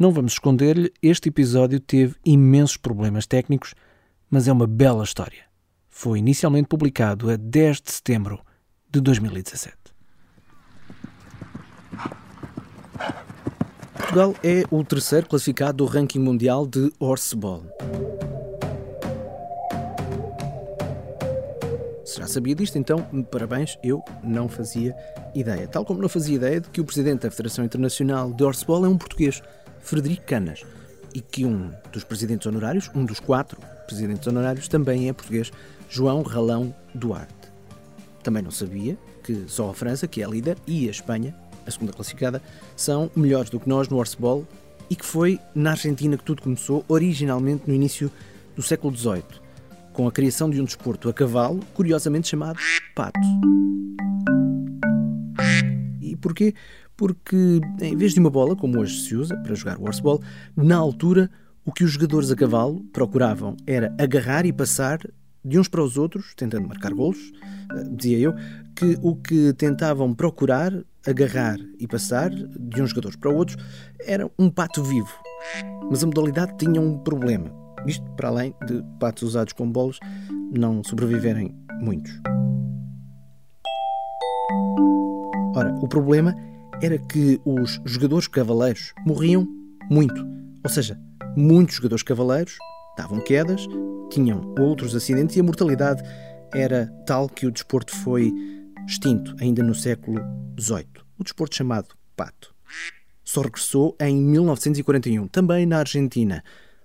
Não vamos esconder-lhe, este episódio teve imensos problemas técnicos, mas é uma bela história. Foi inicialmente publicado a 10 de setembro de 2017. Portugal é o terceiro classificado do ranking mundial de horseball. Se já sabia disto, então, parabéns, eu não fazia ideia. Tal como não fazia ideia de que o presidente da Federação Internacional de Horseball é um português. Frederico Canas, e que um dos presidentes honorários, um dos quatro presidentes honorários, também é português, João Ralão Duarte. Também não sabia que só a França, que é a líder, e a Espanha, a segunda classificada, são melhores do que nós no horseball e que foi na Argentina que tudo começou, originalmente no início do século XVIII, com a criação de um desporto a cavalo, curiosamente chamado pato. E porquê? Porque em vez de uma bola, como hoje se usa para jogar horseball, na altura o que os jogadores a cavalo procuravam era agarrar e passar de uns para os outros, tentando marcar golos, eh, dizia eu, que o que tentavam procurar, agarrar e passar de uns jogadores para outros era um pato vivo. Mas a modalidade tinha um problema. Isto para além de patos usados como bolas não sobreviverem muitos. Ora, o problema era que os jogadores cavaleiros morriam muito. Ou seja, muitos jogadores cavaleiros davam quedas, tinham outros acidentes e a mortalidade era tal que o desporto foi extinto ainda no século XVIII. O desporto chamado pato. Só regressou em 1941, também na Argentina.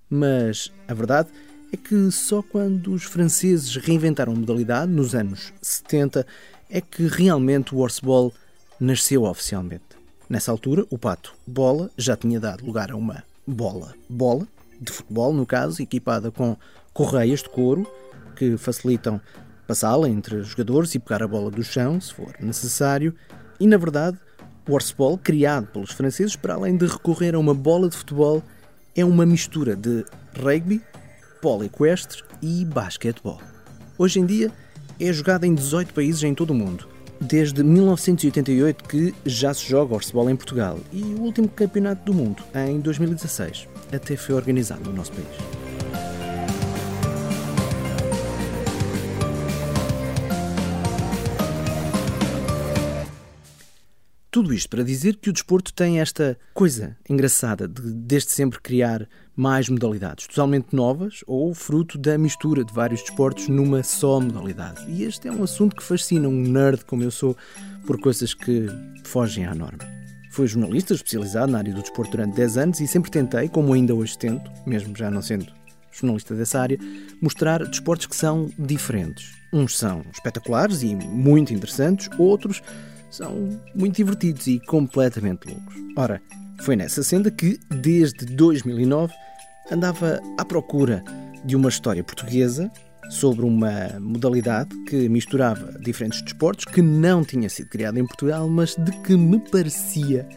Mas a verdade é que só quando os franceses reinventaram a modalidade, nos anos 70, é que realmente o horseball nasceu oficialmente. Nessa altura, o pato bola já tinha dado lugar a uma bola bola, de futebol no caso, equipada com correias de couro que facilitam passá-la entre jogadores e pegar a bola do chão, se for necessário. E na verdade, o horseball, criado pelos franceses, para além de recorrer a uma bola de futebol, é uma mistura de rugby, polo equestre e basquetebol. Hoje em dia é jogado em 18 países em todo o mundo desde 1988 que já se joga horsebol em Portugal e o último campeonato do mundo, em 2016, até foi organizado no nosso país. Tudo isto para dizer que o desporto tem esta coisa engraçada de desde sempre criar mais modalidades, totalmente novas ou fruto da mistura de vários desportos numa só modalidade. E este é um assunto que fascina um nerd como eu sou por coisas que fogem à norma. Fui jornalista especializado na área do desporto durante 10 anos e sempre tentei, como ainda hoje tento, mesmo já não sendo jornalista dessa área, mostrar desportos que são diferentes. Uns são espetaculares e muito interessantes, outros são muito divertidos e completamente loucos. Ora, foi nessa senda que, desde 2009, andava à procura de uma história portuguesa sobre uma modalidade que misturava diferentes desportos que não tinha sido criada em Portugal, mas de que me parecia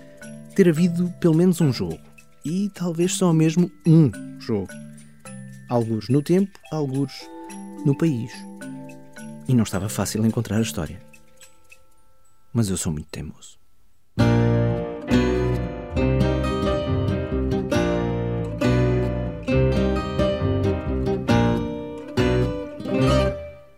ter havido pelo menos um jogo. E talvez só mesmo um jogo. Alguns no tempo, alguns no país. E não estava fácil encontrar a história mas eu sou muito teimoso.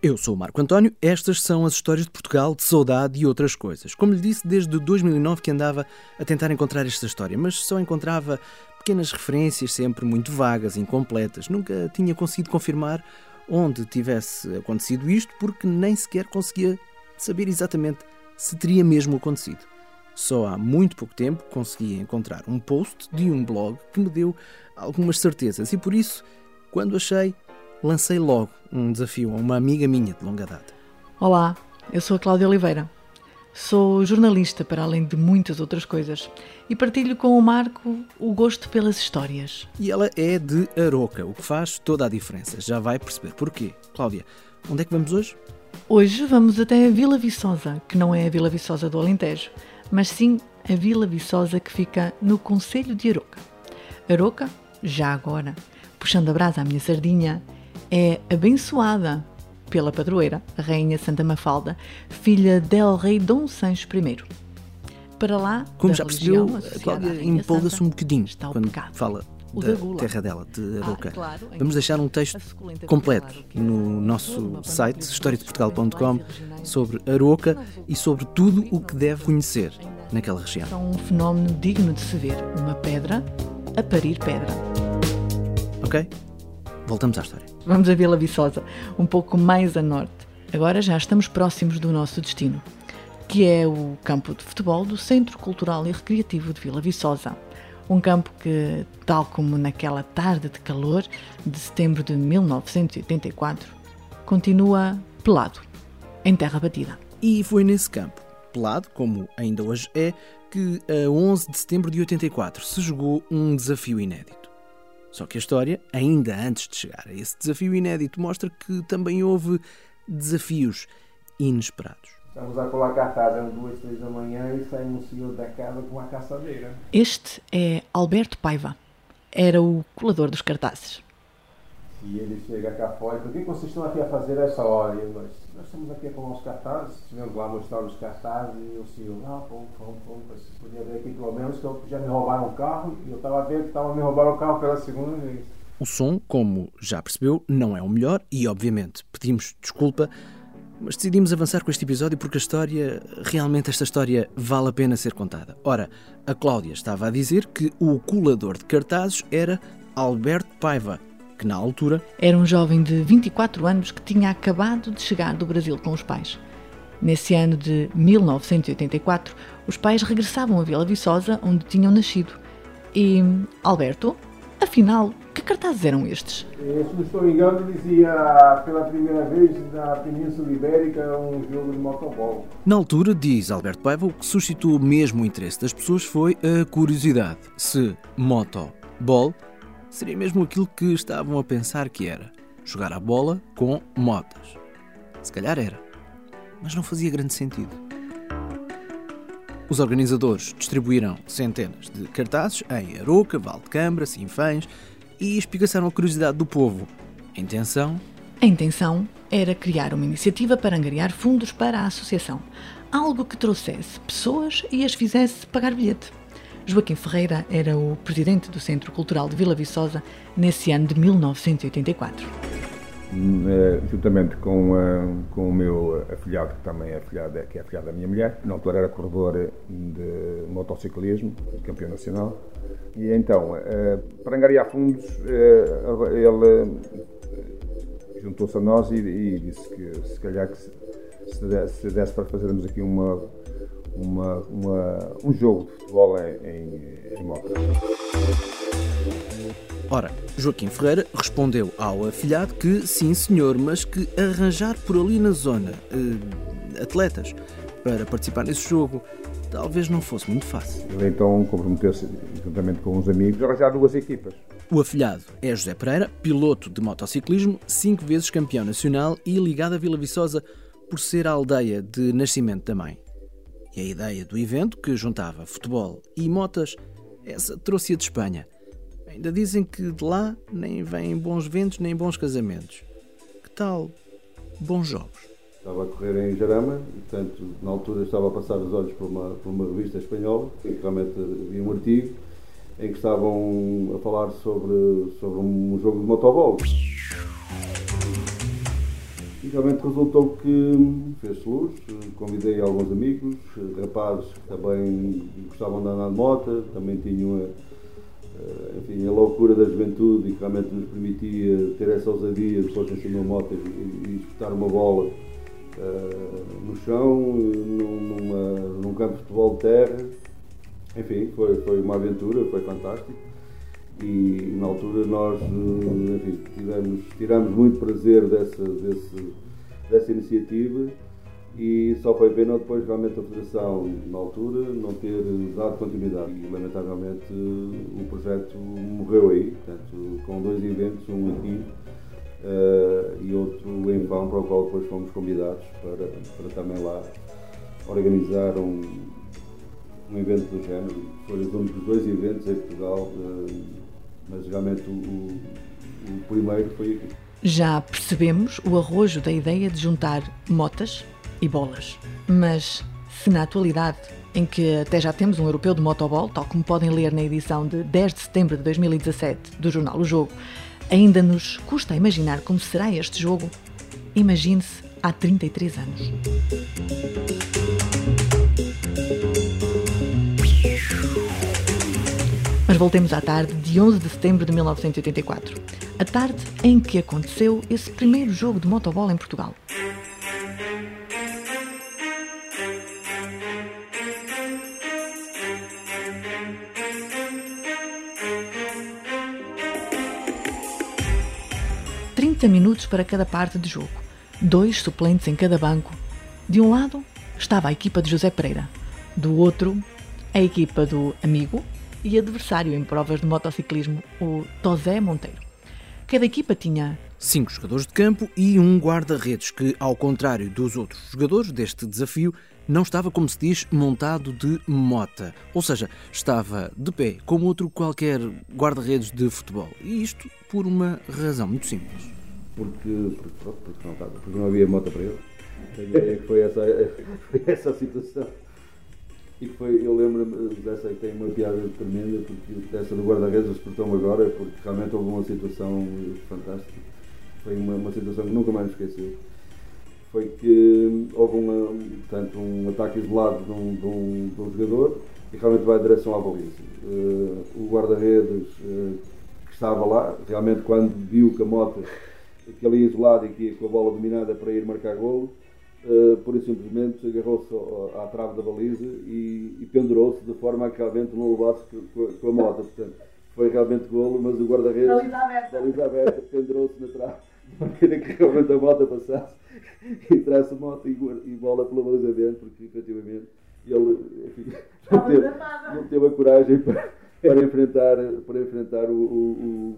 Eu sou o Marco António, estas são as histórias de Portugal, de saudade e outras coisas. Como lhe disse, desde 2009 que andava a tentar encontrar esta história, mas só encontrava pequenas referências, sempre muito vagas, incompletas. Nunca tinha conseguido confirmar onde tivesse acontecido isto, porque nem sequer conseguia saber exatamente se teria mesmo acontecido. Só há muito pouco tempo consegui encontrar um post de um blog que me deu algumas certezas e por isso, quando achei, lancei logo um desafio a uma amiga minha de longa data. Olá, eu sou a Cláudia Oliveira. Sou jornalista para além de muitas outras coisas e partilho com o Marco o gosto pelas histórias. E ela é de Aroca, o que faz toda a diferença. Já vai perceber porquê. Cláudia, onde é que vamos hoje? Hoje vamos até a Vila Viçosa, que não é a Vila Viçosa do Alentejo, mas sim a Vila Viçosa que fica no Conselho de Aroca. Aroca, já agora, puxando a brasa à minha sardinha, é abençoada pela padroeira, a Rainha Santa Mafalda, filha del Rei Dom Sancho I. para lá. Como já percebeu, Cláudia empolga-se um bocadinho quando pecado. fala O da terra dela, de Ah, Aroca. claro, em Vamos deixar um texto completo claro, é no toda nosso site, historiadeportugal.com, sobre Aroca e sobre tudo o que deve conhecer naquela região. São um fenómeno digno de se ver. Uma pedra a parir pedra. Ok? Voltamos à história. Vamos a Vila Viçosa, um pouco mais a norte. Agora já estamos próximos do nosso destino, que é o campo de futebol do Centro Cultural e Recreativo de Vila Viçosa. Um campo que, tal como naquela tarde de calor de setembro de 1984, continua pelado, em terra batida. E foi nesse campo, pelado, como ainda hoje é, que a 11 de setembro de 84 se jogou um desafio inédito. Só que a história, ainda antes de chegar a esse desafio inédito, mostra que também houve desafios inesperados. Estamos a colar cartaz às duas, três da manhã e sai um senhor da casa com uma caçadeira. Este é Alberto Paiva. Era o colador dos cartazes. E ele chega cá fora e o que vocês estão aqui a fazer a essa hora? E nós, nós estamos aqui a colar os cartazes, estivemos lá mostrar os cartazes e o senhor, ah, pô, pô, vocês podiam ver aqui pelo menos que eu- já me roubaram o carro e eu estava vendo que estavam me roubaram o carro pela segunda vez. O som, como já percebeu, não é o melhor e, obviamente, pedimos desculpa, mas decidimos avançar com este episódio porque a história, realmente esta história vale a pena ser contada. Ora, a Cláudia estava a dizer que o colador de cartazes era Alberto Paiva, que na altura Era um jovem de 24 anos que tinha acabado de chegar do Brasil com os pais. Nesse ano de 1984, os pais regressavam a Vila Viçosa, onde tinham nascido. E Alberto, afinal, que cartazes eram estes? E, se não estou engano, dizia pela primeira vez na Península Ibérica um jogo de motobol. Na altura, diz Alberto Paiva, o que suscitou mesmo o interesse das pessoas foi a curiosidade se motoball seria mesmo aquilo que estavam a pensar que era: jogar a bola com motas. Se calhar era, mas não fazia grande sentido. Os organizadores distribuíram centenas de cartazes em Aroca, Valdecambra, Sinfãs e espigaçaram a curiosidade do povo. A intenção A intenção era criar uma iniciativa para angariar fundos para a associação, algo que trouxesse pessoas e as fizesse pagar bilhete. Joaquim Ferreira era o presidente do Centro Cultural de Vila Viçosa nesse ano de 1984. Eh, juntamente com, eh, com o meu afilhado, que também é afilhado, que é afilhado da minha mulher. Na altura era corredor de motociclismo, campeão nacional. E então, eh, para angariar fundos, ele juntou-se a nós e, e disse que se calhar que se, se desse, se desse para fazermos aqui uma, uma, uma- um jogo de futebol em, em. Ora, Joaquim Ferreira respondeu ao afilhado que sim, senhor, mas que arranjar por ali na zona eh, atletas para participar nesse jogo talvez não fosse muito fácil. Ele então comprometeu-se, juntamente com uns amigos, a arranjar duas equipas. O afilhado é José Pereira, piloto de motociclismo, cinco vezes campeão nacional e ligado a Vila Viçosa por ser a aldeia de nascimento da mãe. E a ideia do evento, que juntava futebol e motas, essa trouxe-a de Espanha. Ainda dizem que de lá nem vêm bons ventos nem bons casamentos. Que tal bons jogos? Estava a correr em Jarama, e, portanto, na altura estava a passar os olhos por uma, por uma revista espanhola, que realmente havia um artigo em que estavam a falar sobre, sobre um jogo de motobol. E realmente resultou que fez-se luz, convidei alguns amigos, rapazes que também gostavam de andar de moto, também tinham a, eh, enfim, a loucura da juventude e que realmente nos permitia ter essa ousadia de pôr em cima de motas e, e espetar uma bola eh, no chão, num, numa, num campo de futebol de terra. Enfim, foi, foi uma aventura, foi fantástico. E na altura nós eh, enfim, tivemos, tiramos muito prazer dessa, desse, dessa iniciativa e só foi pena depois realmente a Federação, na altura, não ter dado continuidade. E lamentavelmente o projeto morreu aí, portanto, com dois eventos, um aqui eh, e outro em Pão, para o qual depois fomos convidados para, para também lá organizar um, um evento do género. Foram os únicos dois eventos em Portugal, eh, mas realmente o, o- o primeiro foi aqui. Já percebemos o arrojo da ideia de juntar motas e bolas. Mas se na atualidade, em que até já temos um europeu de motobol, tal como podem ler na edição de 10 de setembro de 2017 do jornal O Jogo, ainda nos custa imaginar como será este jogo, imagine-se há 33 anos. Mas voltemos à tarde de 11 de setembro de 1984, a tarde em que aconteceu esse primeiro jogo de motobola em Portugal. Trinta minutos para cada parte de jogo, dois suplentes em cada banco. De um lado estava a equipa de José Pereira, do outro, a equipa do amigo, e adversário em provas de motociclismo, o Tosé Monteiro. Cada equipa tinha cinco jogadores de campo e um guarda-redes que, ao contrário dos outros jogadores deste desafio, não estava, como se diz, montado de mota. Ou seja, estava de pé, como outro qualquer guarda-redes de futebol. E isto por uma razão muito simples. Porque, porque, porque, não, porque não havia moto para ele. Foi essa, foi essa a situação. E foi, eu lembro-me dessa que tem uma piada tremenda, porque essa do guarda-redes despertou-me agora, porque realmente houve uma situação fantástica. Foi uma, uma situação que nunca mais me esqueci. Foi que houve uma, portanto, um ataque isolado de um, de, um, de um jogador e realmente vai em direção à baliza. Uh, o guarda-redes uh, que estava lá, realmente quando viu que a moto que ali isolado e que ia com a bola dominada para ir marcar golo, uh, pura e simplesmente agarrou-se à trave da baliza e, e pendurou-se de forma a que realmente não levasse com, com a moto. Portanto, foi realmente golo, mas o guarda-redes, baliza aberta, pendurou-se na trave, de maneira que realmente a moto passasse e entrasse a moto e, e bola pela baliza dentro, porque efetivamente ele enfim, não, teve, não teve a coragem para, para enfrentar, para enfrentar o, o, o,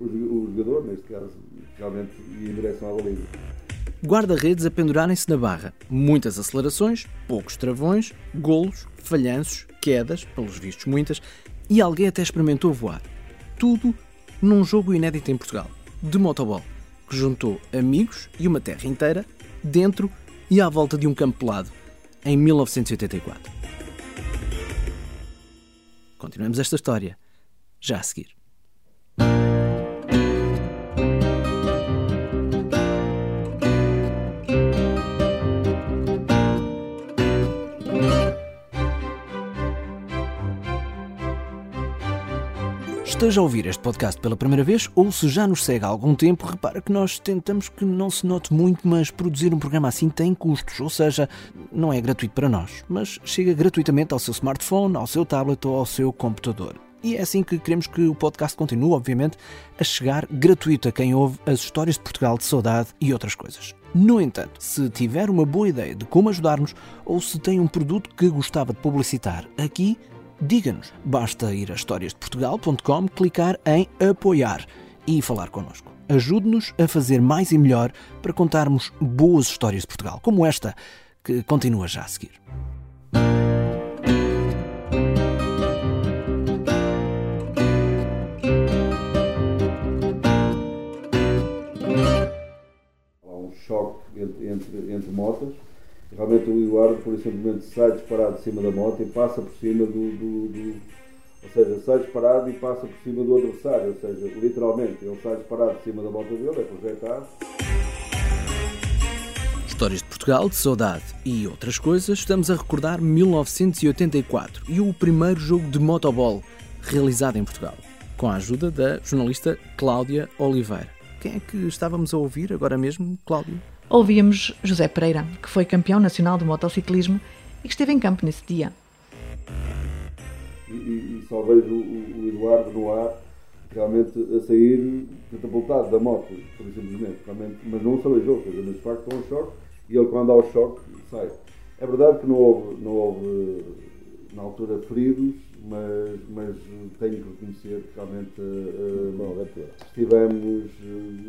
o jogador, neste caso, realmente em direção à baliza guarda-redes a pendurarem-se na barra. Muitas acelerações, poucos travões, golos, falhanços, quedas, pelos vistos muitas, e alguém até experimentou voar. Tudo num jogo inédito em Portugal, de motobol, que juntou amigos e uma terra inteira dentro e à volta de um campo pelado, em 1984. Continuamos esta história já a seguir. Esteja a ouvir este podcast pela primeira vez ou se já nos segue há algum tempo, repara que nós tentamos que não se note muito, mas produzir um programa assim tem custos, ou seja, não é gratuito para nós, mas chega gratuitamente ao seu smartphone, ao seu tablet ou ao seu computador. E é assim que queremos que o podcast continue, obviamente, a chegar gratuito a quem ouve as histórias de Portugal de saudade e outras coisas. No entanto, se tiver uma boa ideia de como ajudar-nos ou se tem um produto que gostava de publicitar aqui, diga-nos. Basta ir a historiasdeportugal.com, clicar em apoiar e falar connosco. Ajude-nos a fazer mais e melhor para contarmos boas histórias de Portugal, como esta, que continua já a seguir. Há um choque entre, entre, entre motas realmente o Eduardo, por simplesmente, sai disparado de cima da moto e passa por cima do, do, do, Ou seja, sai disparado e passa por cima do adversário. Ou seja, literalmente, ele sai disparado de cima da moto dele, é projetado. Histórias de Portugal, de saudade e outras coisas, estamos a recordar 1984 e o primeiro jogo de motobol realizado em Portugal, com a ajuda da jornalista Cláudia Oliveira. Quem é que estávamos a ouvir agora mesmo, Cláudio? Ouvíamos José Pereira, que foi campeão nacional de motociclismo e que esteve em campo nesse dia. E, e só vejo o, o, Eduardo no ar realmente a sair catapultado da moto, simplesmente, realmente, mas não se aleijou, quer dizer, mas de facto estão ao choque e ele quando há o choque sai. É verdade que não houve, não houve na altura feridos, mas, mas tenho que reconhecer que realmente uh, estivemos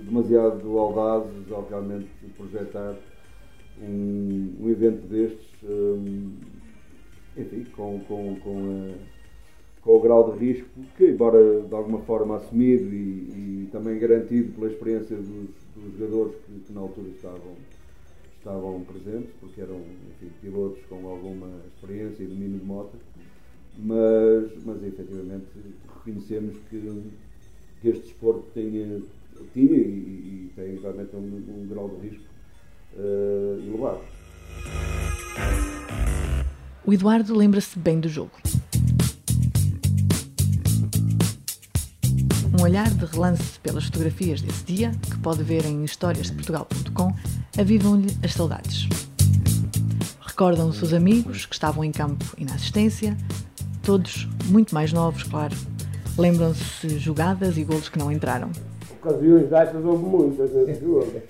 demasiado audazes ao realmente projetar um, um evento destes, um, enfim, com, com, com, com, o grau de risco que, embora de alguma forma assumido e, e também garantido pela experiência dos, dos jogadores que, que, na altura estavam, estavam presentes, porque eram enfim, pilotos com alguma experiência e domínio de moto, mas, mas efetivamente reconhecemos que, que este desporto tinha, tinha e, e tem realmente um, um, grau de risco uh, elevado. O Eduardo lembra-se bem do jogo. Um olhar de relance pelas fotografias desse dia, que pode ver em historiasdeportugal.com, avivam-lhe as saudades. Recordam-se os amigos que estavam em campo e na assistência, todos muito mais novos, claro. Lembram-se jogadas e golos que não entraram. Ocasiões destas houve muitas nesse jogo.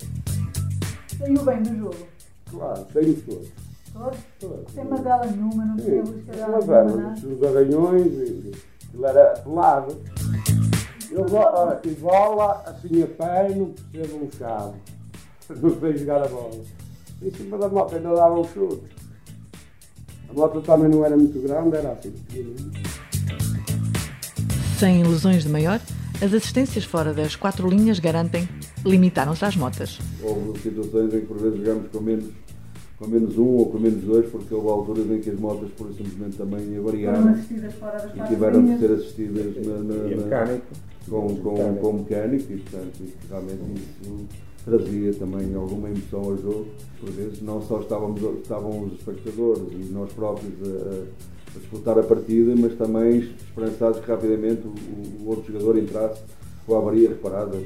Saiu bem do jogo? Claro, saiu todos. Todos? Todos. Sem madela nenhuma, não tinha busca dela Mas era, os arranhões, ele era pelado. Eu e bola assim a pé, não percebo um chave. Não sei jogar a bola. Em cima da moto ainda dava um chute. A moto também não era muito grande, era assim. Sem ilusões de maior, as assistências fora das quatro linhas garantem limitaram-se às motas. Houve situações em que por vezes jogamos com menos, com menos um ou com menos dois, porque houve alturas em que as motas por simplesmente também variaram e tiveram de ser assistidas na, na, na, com, com, com mecânico e portanto realmente isso trazia também alguma emoção ao jogo. Por vezes não só estávamos, estavam os espectadores e nós próprios a, a disputar a partida, mas também esperançados que rapidamente o, o outro jogador entrasse com a avaria reparada.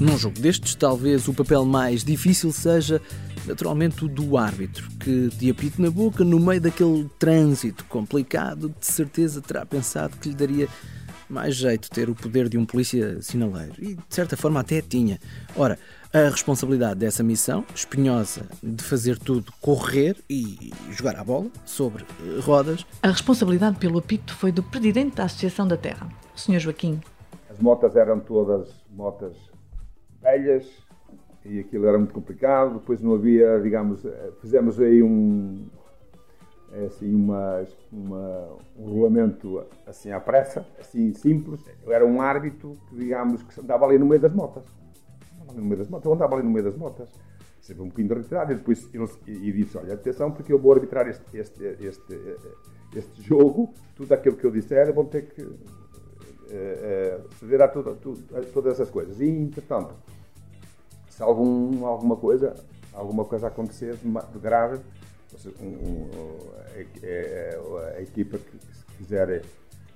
Num jogo destes, talvez o papel mais difícil seja naturalmente o do árbitro, que de apito na boca, no meio daquele trânsito complicado, de certeza terá pensado que lhe daria mais jeito ter o poder de um polícia sinaleiro. E de certa forma até tinha. Ora, a responsabilidade dessa missão, espinhosa, de fazer tudo correr e jogar a bola sobre rodas. A responsabilidade pelo apito foi do presidente da Associação da Terra, o Sr. Joaquim. As motas eram todas motas velhas e aquilo era muito complicado. Depois não havia, digamos, eh, fizemos aí um, é assim uma, uma, um regulamento assim à pressa, assim simples. Eu era um árbitro que, digamos, que andava ali no meio das motas. No meio das motas. Eu andava ali no meio das motas. Sempre um bocadinho retirado e depois ele, e disse, olha, atenção porque eu vou arbitrar este, este, este, este jogo, tudo aquilo que eu disser vão ter que uh, uh, ceder a, tudo, a, todas essas coisas. E, entretanto, se algum, alguma coisa, alguma coisa acontecer de grave, um, um, a, a, a, equipa que, se fizer,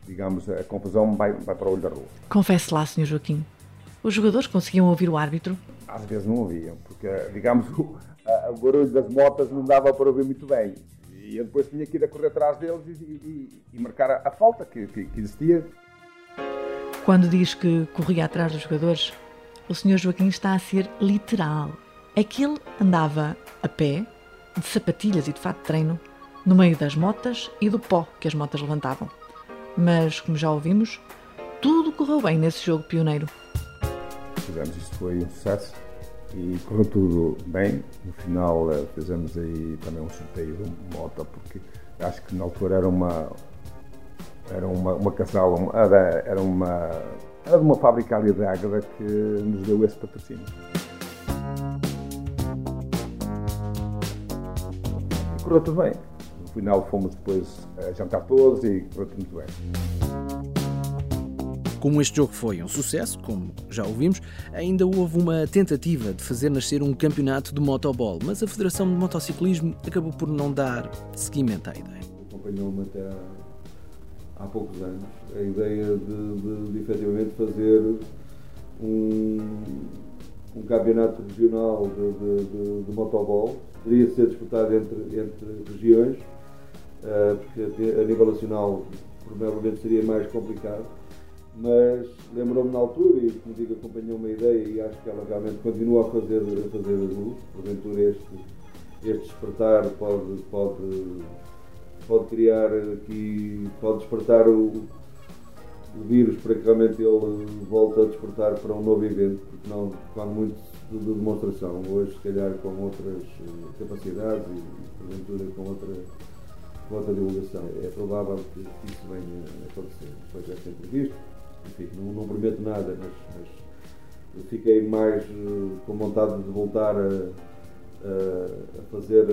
digamos, a confusão vai, vai para o olho da rua. Confesse lá, Sr. Joaquim. Os jogadores conseguiam ouvir o árbitro? Às vezes não ouviam, porque, digamos, o, o barulho das motas não dava para ouvir muito bem. E eu depois tinha que ir a correr atrás deles e, e, e marcar a, a, falta que, que, que existia. Quando diz que corria atrás dos jogadores, o Sr. Joaquim está a ser literal. É que ele andava a pé, de sapatilhas e de fato de treino, no meio das motas e do pó que as motas levantavam. Mas, como já ouvimos, tudo correu bem nesse jogo pioneiro. Fizemos isto, foi um sucesso e correu tudo bem. No final eh, fizemos aí também um sorteio de moto, porque acho que na altura era uma era uma, uma casal, era, era uma era de uma fábrica ali de Águeda que nos deu esse patrocínio. Correu tudo bem. No final fomos depois a jantar todos e correu tudo muito bem. Como este jogo foi um sucesso, como já ouvimos, ainda houve uma tentativa de fazer nascer um campeonato de motobol, mas a Federação de Motociclismo acabou por não dar seguimento à ideia. Acompanhou-me até há poucos anos a ideia de, de, de efetivamente fazer um, um campeonato regional de, de, de, de motobol. Poderia ser disputado entre, entre regiões, uh, porque a nível nacional provavelmente seria mais complicado, mas lembrou-me na altura, e como digo, acompanhou uma ideia e acho que ela realmente continua a fazer, a fazer luz, porventura este, este despertar pode, pode, pode criar aqui, pode despertar o, vírus para que realmente ele volte a despertar para um novo evento, porque não, quando muito de, de demonstração. Hoje, se calhar, com outras uh, capacidades e, porventura, com outra, com outra divulgação. É provável que isso venha a acontecer. Depois é sempre visto. Enfim, não, não prometo nada, mas, mas fiquei mais uh, com vontade de voltar a, a fazer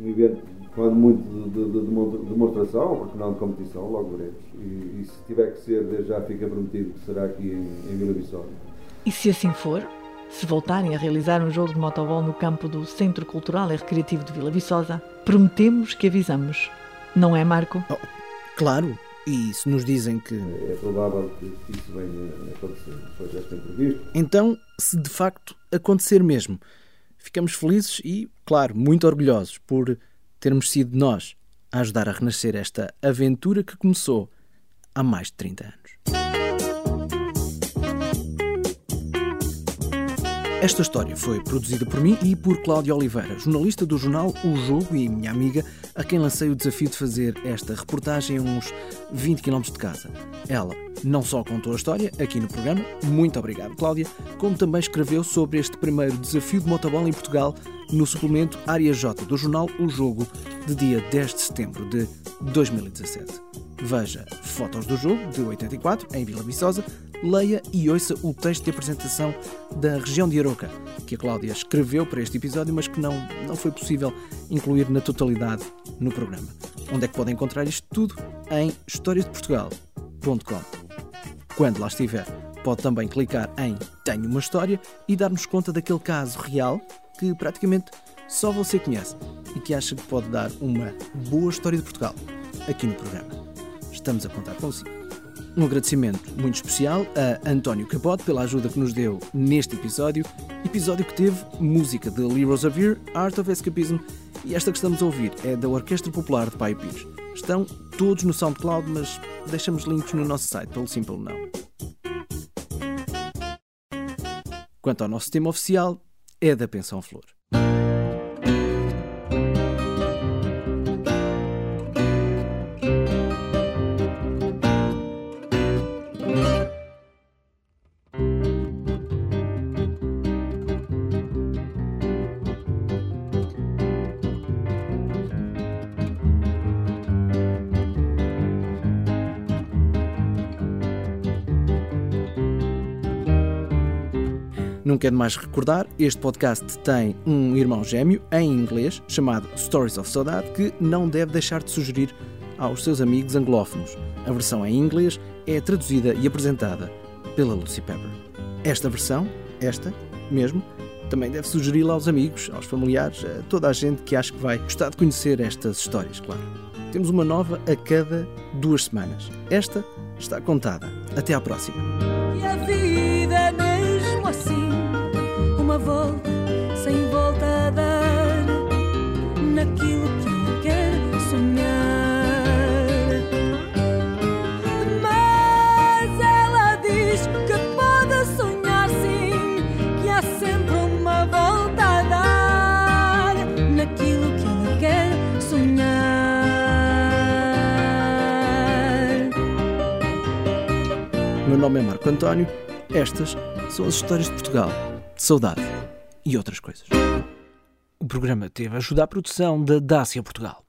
um evento, quando muito de, de, de demonstração, porque não de competição, logo veremos. E, e, se tiver que ser, já fica prometido que será aqui em, em Vila Viçosa. E se assim for, se voltarem a realizar um jogo de motobol no campo do Centro Cultural e Recreativo de Vila Viçosa, prometemos que avisamos. Não é, Marco? Oh, claro, e se nos dizem que. É provável que isso venha a acontecer depois desta entrevista. Então, se de facto acontecer mesmo, ficamos felizes e, claro, muito orgulhosos por termos sido nós a ajudar a renascer esta aventura que começou há mais de 30 anos. Esta história foi produzida por mim e por Cláudia Oliveira, jornalista do jornal O Jogo e minha amiga, a quem lancei o desafio de fazer esta reportagem a uns 20 km de casa. Ela não só contou a história aqui no programa, muito obrigado Cláudia, como também escreveu sobre este primeiro desafio de motobola em Portugal no suplemento Área J do jornal O Jogo, de dia 10 de setembro de 2017. Veja fotos do jogo, de 84, em Vila Viçosa, leia e ouça o texto de apresentação da região de Aroca, que a Cláudia escreveu para este episódio, mas que não, não foi possível incluir na totalidade no programa. Onde é que podem encontrar isto tudo? Em historiasdeportugal.com. Quando lá estiver, pode também clicar em Tenho uma História e dar-nos conta daquele caso real que praticamente só você conhece e que acha que pode dar uma boa história de Portugal aqui no programa. Estamos a contar consigo. Um agradecimento muito especial a António Capote pela ajuda que nos deu neste episódio, episódio que teve música de Lee Rosevere, Art of Escapism e esta que estamos a ouvir é da Orquestra Popular de Pai Pires. Estão todos no SoundCloud, mas deixamos links no nosso site pelo Simple Não. Quanto ao nosso tema oficial, é da Pensão Flor. Nunca é demais recordar, este podcast tem um irmão gêmeo em inglês chamado Stories of Saudade que não deve deixar de sugerir aos seus amigos anglófonos. A versão em inglês é traduzida e apresentada pela Lucy Pepper. Esta versão, esta mesmo, também deve sugeri-la aos amigos, aos familiares, a toda a gente que acha que vai gostar de conhecer estas histórias, claro. Temos uma nova a cada duas semanas. Esta está contada. Até à próxima. E a vida é mesmo assim volta sem volta a dar naquilo que ele quer sonhar. Mas ela diz que pode sonhar sim, que há sempre uma volta a dar naquilo que ele quer sonhar. Meu nome é Marco António. Estas são as histórias de Portugal saudade e outras coisas. O programa teve ajuda à produção da Dácia Portugal.